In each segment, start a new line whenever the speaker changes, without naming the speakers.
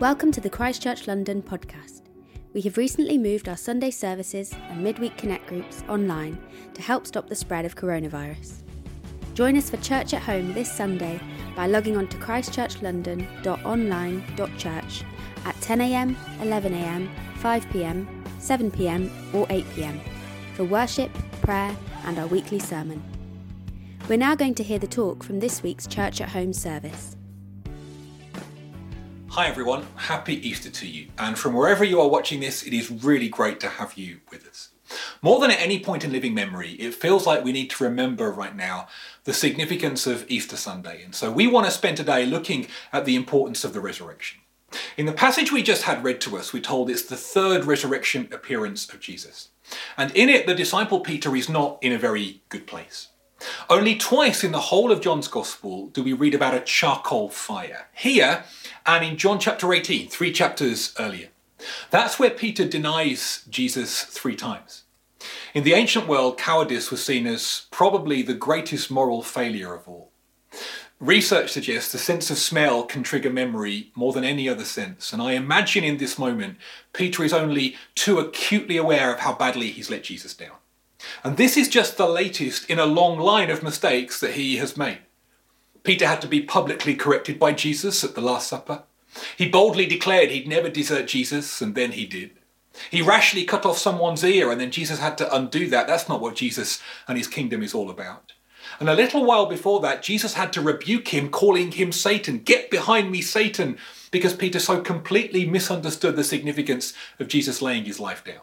Welcome to the Christchurch London podcast. We have recently moved our Sunday services and midweek connect groups online to help stop the spread of coronavirus. Join us for church at home this Sunday by logging on to christchurchlondon.online.church at 10am, 11am, 5pm, 7pm, or 8pm for worship, prayer, and our weekly sermon. We're now going to hear the talk from this week's Church at Home service.
Hi everyone, happy Easter to you. And from wherever you are watching this, it is really great to have you with us. More than at any point in living memory, it feels like we need to remember right now the significance of Easter Sunday. And so we want to spend today looking at the importance of the resurrection. In the passage we just had read to us, we're told it's the third resurrection appearance of Jesus. And in it, the disciple Peter is not in a very good place. Only twice in the whole of John's Gospel do we read about a charcoal fire. Here, and in John chapter 18, three chapters earlier. That's where Peter denies Jesus three times. In the ancient world, cowardice was seen as probably the greatest moral failure of all. Research suggests the sense of smell can trigger memory more than any other sense, and I imagine in this moment Peter is only too acutely aware of how badly he's let Jesus down. And this is just the latest in a long line of mistakes that he has made. Peter had to be publicly corrected by Jesus at the Last Supper. He boldly declared he'd never desert Jesus, and then he did. He rashly cut off someone's ear, and then Jesus had to undo that. That's not what Jesus and his kingdom is all about. And a little while before that, Jesus had to rebuke him, calling him Satan. Get behind me, Satan, because Peter so completely misunderstood the significance of Jesus laying his life down.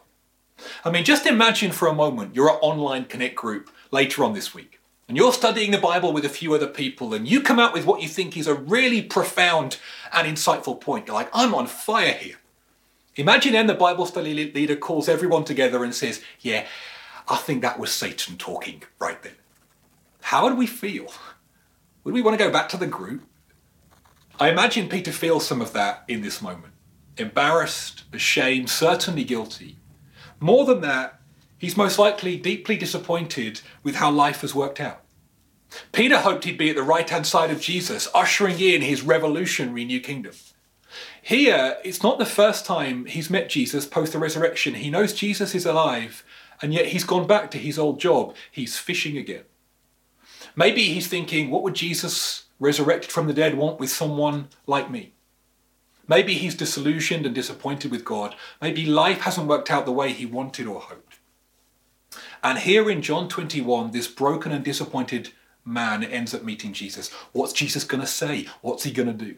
I mean, just imagine for a moment you're at online Connect group later on this week and you're studying the Bible with a few other people, and you come out with what you think is a really profound and insightful point. You're like, I'm on fire here. Imagine then the Bible study leader calls everyone together and says, Yeah, I think that was Satan talking right then. How would we feel? Would we want to go back to the group? I imagine Peter feels some of that in this moment. Embarrassed, ashamed, certainly guilty. More than that, He's most likely deeply disappointed with how life has worked out. Peter hoped he'd be at the right hand side of Jesus, ushering in his revolutionary new kingdom. Here, it's not the first time he's met Jesus post the resurrection. He knows Jesus is alive, and yet he's gone back to his old job. He's fishing again. Maybe he's thinking, what would Jesus resurrected from the dead want with someone like me? Maybe he's disillusioned and disappointed with God. Maybe life hasn't worked out the way he wanted or hoped. And here in John 21, this broken and disappointed man ends up meeting Jesus. What's Jesus going to say? What's he going to do?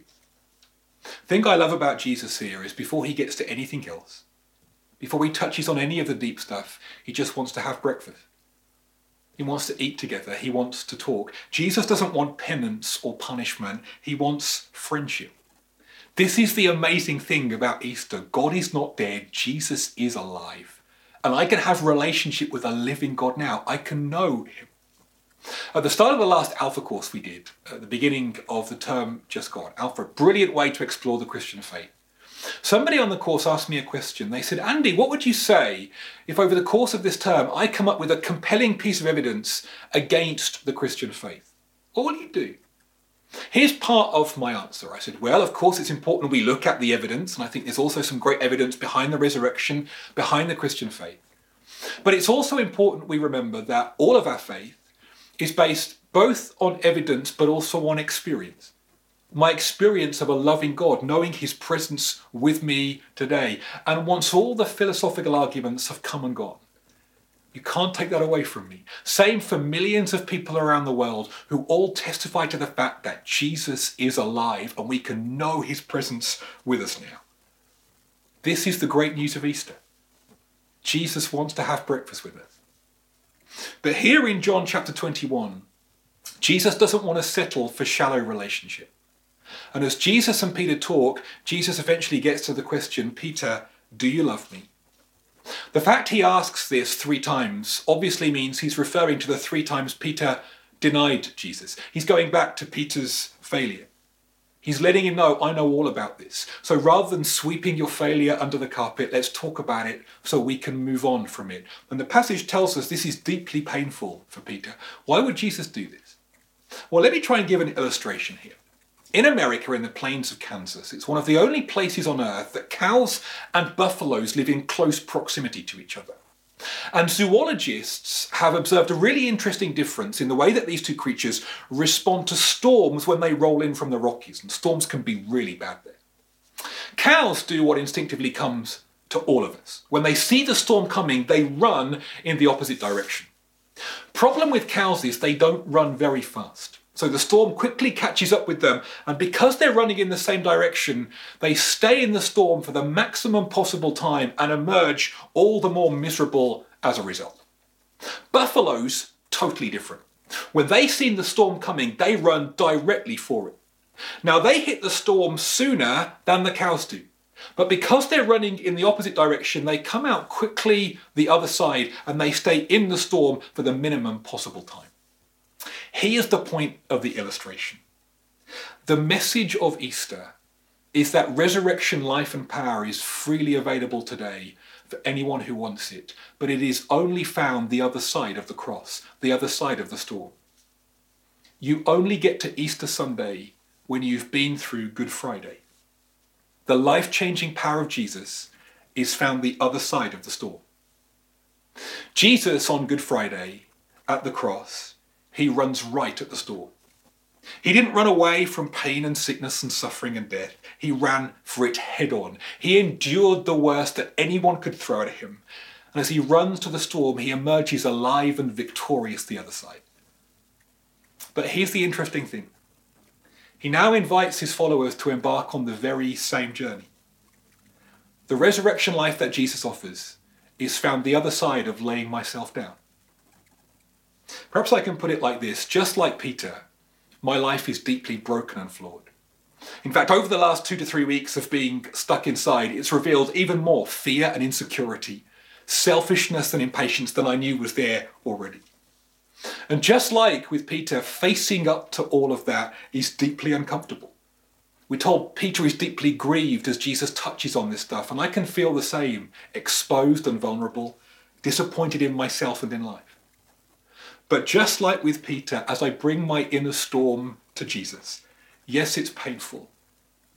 thing I love about Jesus here is before he gets to anything else, before he touches on any of the deep stuff, he just wants to have breakfast. He wants to eat together. He wants to talk. Jesus doesn't want penance or punishment. He wants friendship. This is the amazing thing about Easter. God is not dead. Jesus is alive. And I can have relationship with a living God now. I can know him. At the start of the last Alpha course we did, at the beginning of the term just gone, Alpha, brilliant way to explore the Christian faith. Somebody on the course asked me a question. They said, Andy, what would you say if over the course of this term I come up with a compelling piece of evidence against the Christian faith? What will you do? Here's part of my answer. I said, well, of course, it's important we look at the evidence, and I think there's also some great evidence behind the resurrection, behind the Christian faith. But it's also important we remember that all of our faith is based both on evidence but also on experience. My experience of a loving God, knowing His presence with me today. And once all the philosophical arguments have come and gone, you can't take that away from me. Same for millions of people around the world who all testify to the fact that Jesus is alive and we can know his presence with us now. This is the great news of Easter. Jesus wants to have breakfast with us. But here in John chapter 21, Jesus doesn't want to settle for shallow relationship. And as Jesus and Peter talk, Jesus eventually gets to the question Peter, do you love me? The fact he asks this three times obviously means he's referring to the three times Peter denied Jesus. He's going back to Peter's failure. He's letting him know, I know all about this. So rather than sweeping your failure under the carpet, let's talk about it so we can move on from it. And the passage tells us this is deeply painful for Peter. Why would Jesus do this? Well, let me try and give an illustration here. In America, in the plains of Kansas, it's one of the only places on earth that cows and buffaloes live in close proximity to each other. And zoologists have observed a really interesting difference in the way that these two creatures respond to storms when they roll in from the Rockies, and storms can be really bad there. Cows do what instinctively comes to all of us. When they see the storm coming, they run in the opposite direction. Problem with cows is they don't run very fast. So the storm quickly catches up with them, and because they're running in the same direction, they stay in the storm for the maximum possible time and emerge all the more miserable as a result. Buffaloes, totally different. When they see the storm coming, they run directly for it. Now they hit the storm sooner than the cows do. But because they're running in the opposite direction, they come out quickly the other side and they stay in the storm for the minimum possible time. Here's the point of the illustration. The message of Easter is that resurrection life and power is freely available today for anyone who wants it, but it is only found the other side of the cross, the other side of the storm. You only get to Easter Sunday when you've been through Good Friday. The life changing power of Jesus is found the other side of the storm. Jesus on Good Friday at the cross he runs right at the storm. He didn't run away from pain and sickness and suffering and death. He ran for it head on. He endured the worst that anyone could throw at him. And as he runs to the storm, he emerges alive and victorious the other side. But here's the interesting thing he now invites his followers to embark on the very same journey. The resurrection life that Jesus offers is found the other side of laying myself down. Perhaps I can put it like this just like Peter, my life is deeply broken and flawed. In fact, over the last two to three weeks of being stuck inside, it's revealed even more fear and insecurity, selfishness and impatience than I knew was there already. And just like with Peter, facing up to all of that is deeply uncomfortable. We're told Peter is deeply grieved as Jesus touches on this stuff, and I can feel the same exposed and vulnerable, disappointed in myself and in life. But just like with Peter, as I bring my inner storm to Jesus, yes, it's painful,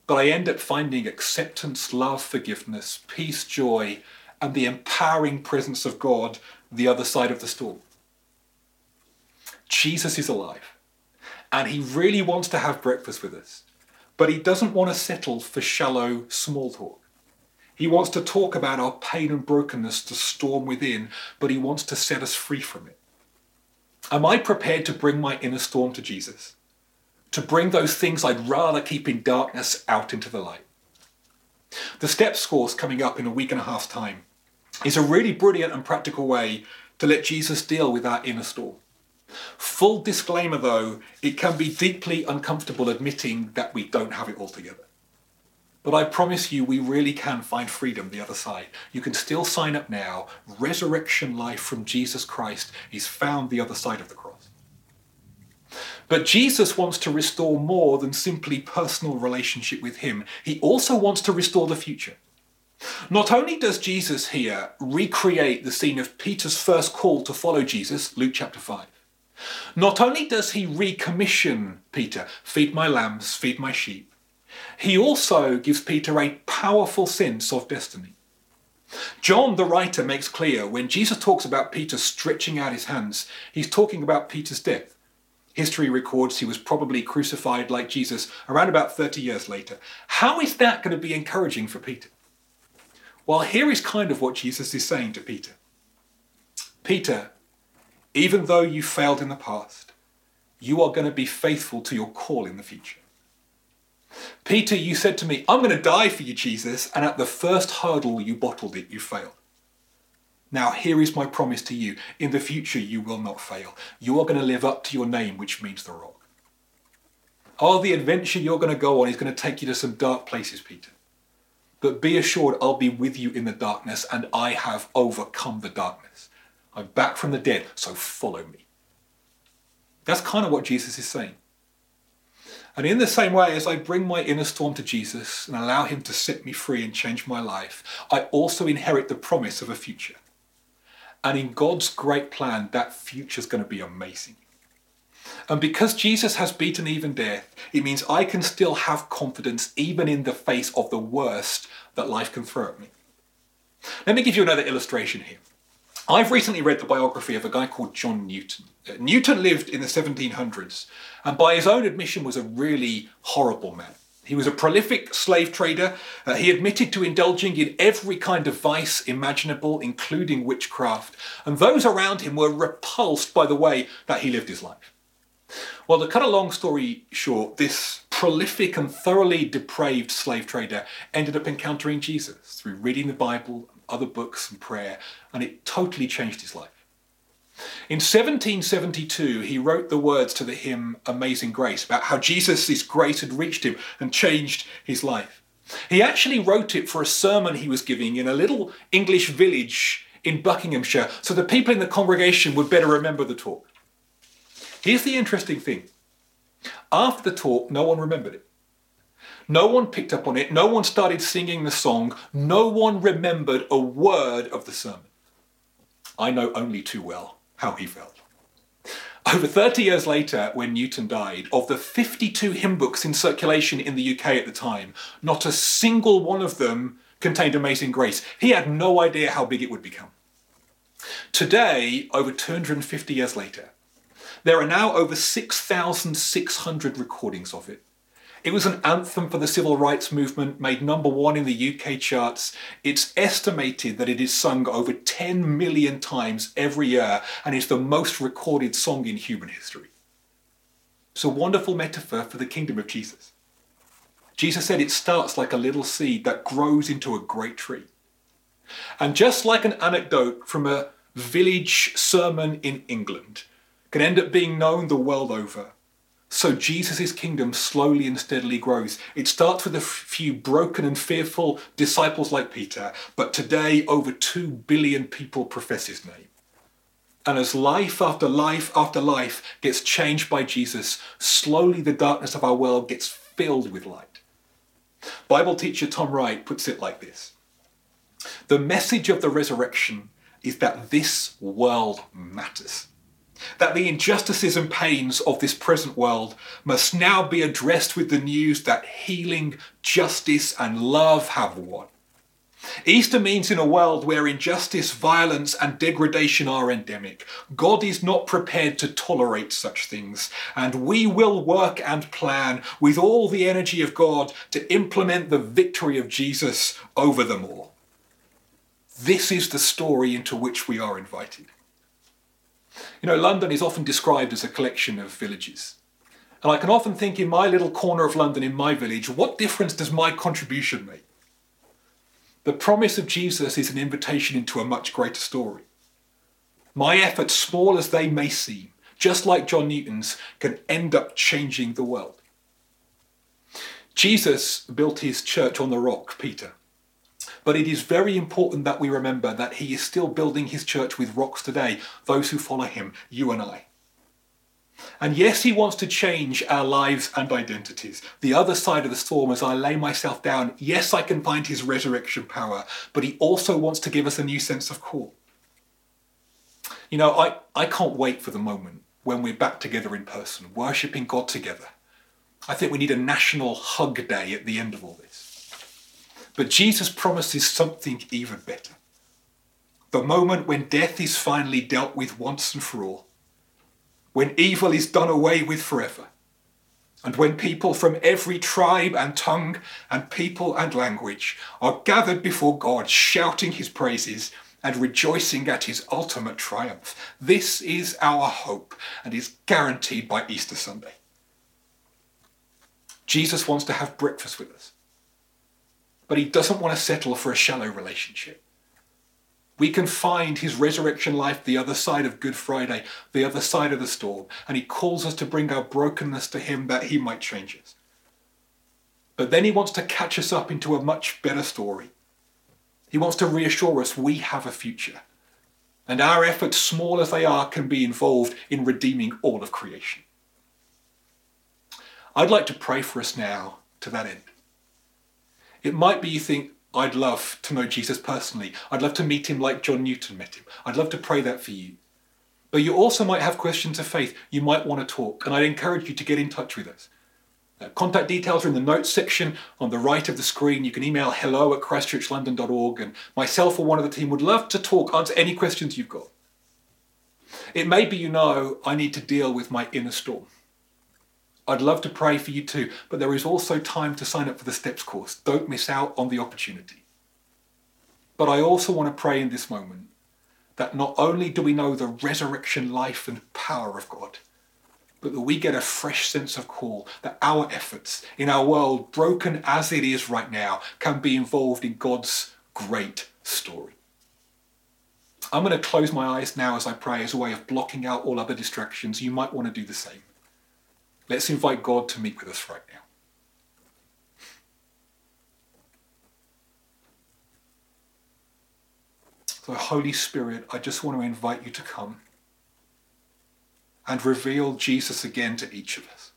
but I end up finding acceptance, love, forgiveness, peace, joy, and the empowering presence of God the other side of the storm. Jesus is alive, and he really wants to have breakfast with us, but he doesn't want to settle for shallow small talk. He wants to talk about our pain and brokenness, the storm within, but he wants to set us free from it. Am I prepared to bring my inner storm to Jesus? To bring those things I'd rather keep in darkness out into the light? The steps course coming up in a week and a half's time is a really brilliant and practical way to let Jesus deal with our inner storm. Full disclaimer though, it can be deeply uncomfortable admitting that we don't have it all together. But I promise you, we really can find freedom the other side. You can still sign up now. Resurrection life from Jesus Christ is found the other side of the cross. But Jesus wants to restore more than simply personal relationship with Him. He also wants to restore the future. Not only does Jesus here recreate the scene of Peter's first call to follow Jesus, Luke chapter 5, not only does he recommission Peter, feed my lambs, feed my sheep, he also gives Peter a powerful sense of destiny. John, the writer, makes clear when Jesus talks about Peter stretching out his hands, he's talking about Peter's death. History records he was probably crucified like Jesus around about 30 years later. How is that going to be encouraging for Peter? Well, here is kind of what Jesus is saying to Peter Peter, even though you failed in the past, you are going to be faithful to your call in the future. Peter, you said to me, I'm going to die for you, Jesus, and at the first hurdle you bottled it, you failed. Now, here is my promise to you. In the future, you will not fail. You are going to live up to your name, which means the rock. Oh, the adventure you're going to go on is going to take you to some dark places, Peter. But be assured, I'll be with you in the darkness, and I have overcome the darkness. I'm back from the dead, so follow me. That's kind of what Jesus is saying. And in the same way, as I bring my inner storm to Jesus and allow Him to set me free and change my life, I also inherit the promise of a future. And in God's great plan, that future is going to be amazing. And because Jesus has beaten even death, it means I can still have confidence even in the face of the worst that life can throw at me. Let me give you another illustration here. I've recently read the biography of a guy called John Newton. Uh, Newton lived in the 1700s and, by his own admission, was a really horrible man. He was a prolific slave trader. Uh, he admitted to indulging in every kind of vice imaginable, including witchcraft, and those around him were repulsed by the way that he lived his life. Well, to cut a long story short, this prolific and thoroughly depraved slave trader ended up encountering Jesus through reading the Bible, other books, and prayer, and it totally changed his life. In 1772, he wrote the words to the hymn Amazing Grace about how Jesus' grace had reached him and changed his life. He actually wrote it for a sermon he was giving in a little English village in Buckinghamshire so the people in the congregation would better remember the talk. Here's the interesting thing after the talk, no one remembered it. No one picked up on it. No one started singing the song. No one remembered a word of the sermon. I know only too well how he felt. Over 30 years later, when Newton died, of the 52 hymn books in circulation in the UK at the time, not a single one of them contained Amazing Grace. He had no idea how big it would become. Today, over 250 years later, there are now over 6,600 recordings of it. It was an anthem for the civil rights movement, made number one in the UK charts. It's estimated that it is sung over 10 million times every year and is the most recorded song in human history. It's a wonderful metaphor for the kingdom of Jesus. Jesus said it starts like a little seed that grows into a great tree. And just like an anecdote from a village sermon in England can end up being known the world over, so Jesus' kingdom slowly and steadily grows. It starts with a few broken and fearful disciples like Peter, but today over 2 billion people profess his name. And as life after life after life gets changed by Jesus, slowly the darkness of our world gets filled with light. Bible teacher Tom Wright puts it like this The message of the resurrection is that this world matters that the injustices and pains of this present world must now be addressed with the news that healing, justice, and love have won. Easter means in a world where injustice, violence, and degradation are endemic, God is not prepared to tolerate such things, and we will work and plan with all the energy of God to implement the victory of Jesus over them all. This is the story into which we are invited. You know, London is often described as a collection of villages. And I can often think in my little corner of London, in my village, what difference does my contribution make? The promise of Jesus is an invitation into a much greater story. My efforts, small as they may seem, just like John Newton's, can end up changing the world. Jesus built his church on the rock, Peter. But it is very important that we remember that he is still building his church with rocks today, those who follow him, you and I. And yes, he wants to change our lives and identities. The other side of the storm, as I lay myself down, yes, I can find his resurrection power, but he also wants to give us a new sense of call. You know, I, I can't wait for the moment when we're back together in person, worshipping God together. I think we need a national hug day at the end of all this. But Jesus promises something even better. The moment when death is finally dealt with once and for all, when evil is done away with forever, and when people from every tribe and tongue and people and language are gathered before God shouting his praises and rejoicing at his ultimate triumph. This is our hope and is guaranteed by Easter Sunday. Jesus wants to have breakfast with us but he doesn't want to settle for a shallow relationship. We can find his resurrection life the other side of Good Friday, the other side of the storm, and he calls us to bring our brokenness to him that he might change us. But then he wants to catch us up into a much better story. He wants to reassure us we have a future. And our efforts, small as they are, can be involved in redeeming all of creation. I'd like to pray for us now to that end. It might be you think, I'd love to know Jesus personally. I'd love to meet him like John Newton met him. I'd love to pray that for you. But you also might have questions of faith. You might want to talk, and I'd encourage you to get in touch with us. Contact details are in the notes section on the right of the screen. You can email hello at christchurchlondon.org, and myself or one of the team would love to talk, answer any questions you've got. It may be you know I need to deal with my inner storm. I'd love to pray for you too, but there is also time to sign up for the Steps course. Don't miss out on the opportunity. But I also want to pray in this moment that not only do we know the resurrection life and power of God, but that we get a fresh sense of call that our efforts in our world, broken as it is right now, can be involved in God's great story. I'm going to close my eyes now as I pray as a way of blocking out all other distractions. You might want to do the same. Let's invite God to meet with us right now. So, Holy Spirit, I just want to invite you to come and reveal Jesus again to each of us.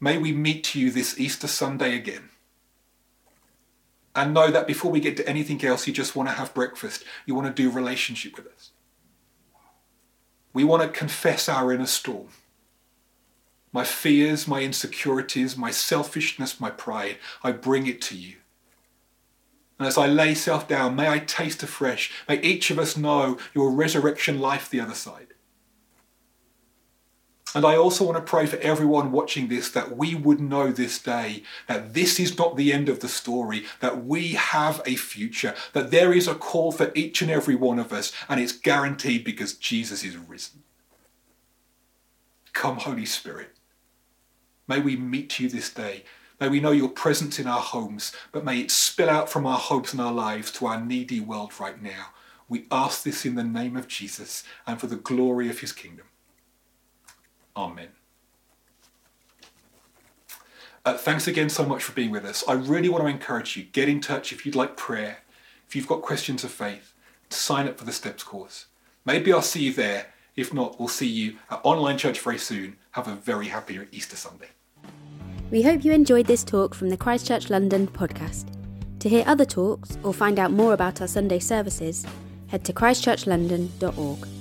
May we meet you this Easter Sunday again. And know that before we get to anything else, you just want to have breakfast. You want to do relationship with us. We want to confess our inner storm. My fears, my insecurities, my selfishness, my pride, I bring it to you. And as I lay self down, may I taste afresh. May each of us know your resurrection life the other side. And I also want to pray for everyone watching this that we would know this day that this is not the end of the story, that we have a future, that there is a call for each and every one of us, and it's guaranteed because Jesus is risen. Come, Holy Spirit. May we meet you this day May we know your presence in our homes, but may it spill out from our homes and our lives to our needy world right now. We ask this in the name of Jesus and for the glory of his kingdom. Amen. Uh, thanks again so much for being with us. I really want to encourage you get in touch if you'd like prayer, if you've got questions of faith, to sign up for the Steps course. Maybe I'll see you there. If not, we'll see you at online church very soon. Have a very happy Easter Sunday.
We hope you enjoyed this talk from the Christchurch London podcast. To hear other talks or find out more about our Sunday services, head to christchurchlondon.org.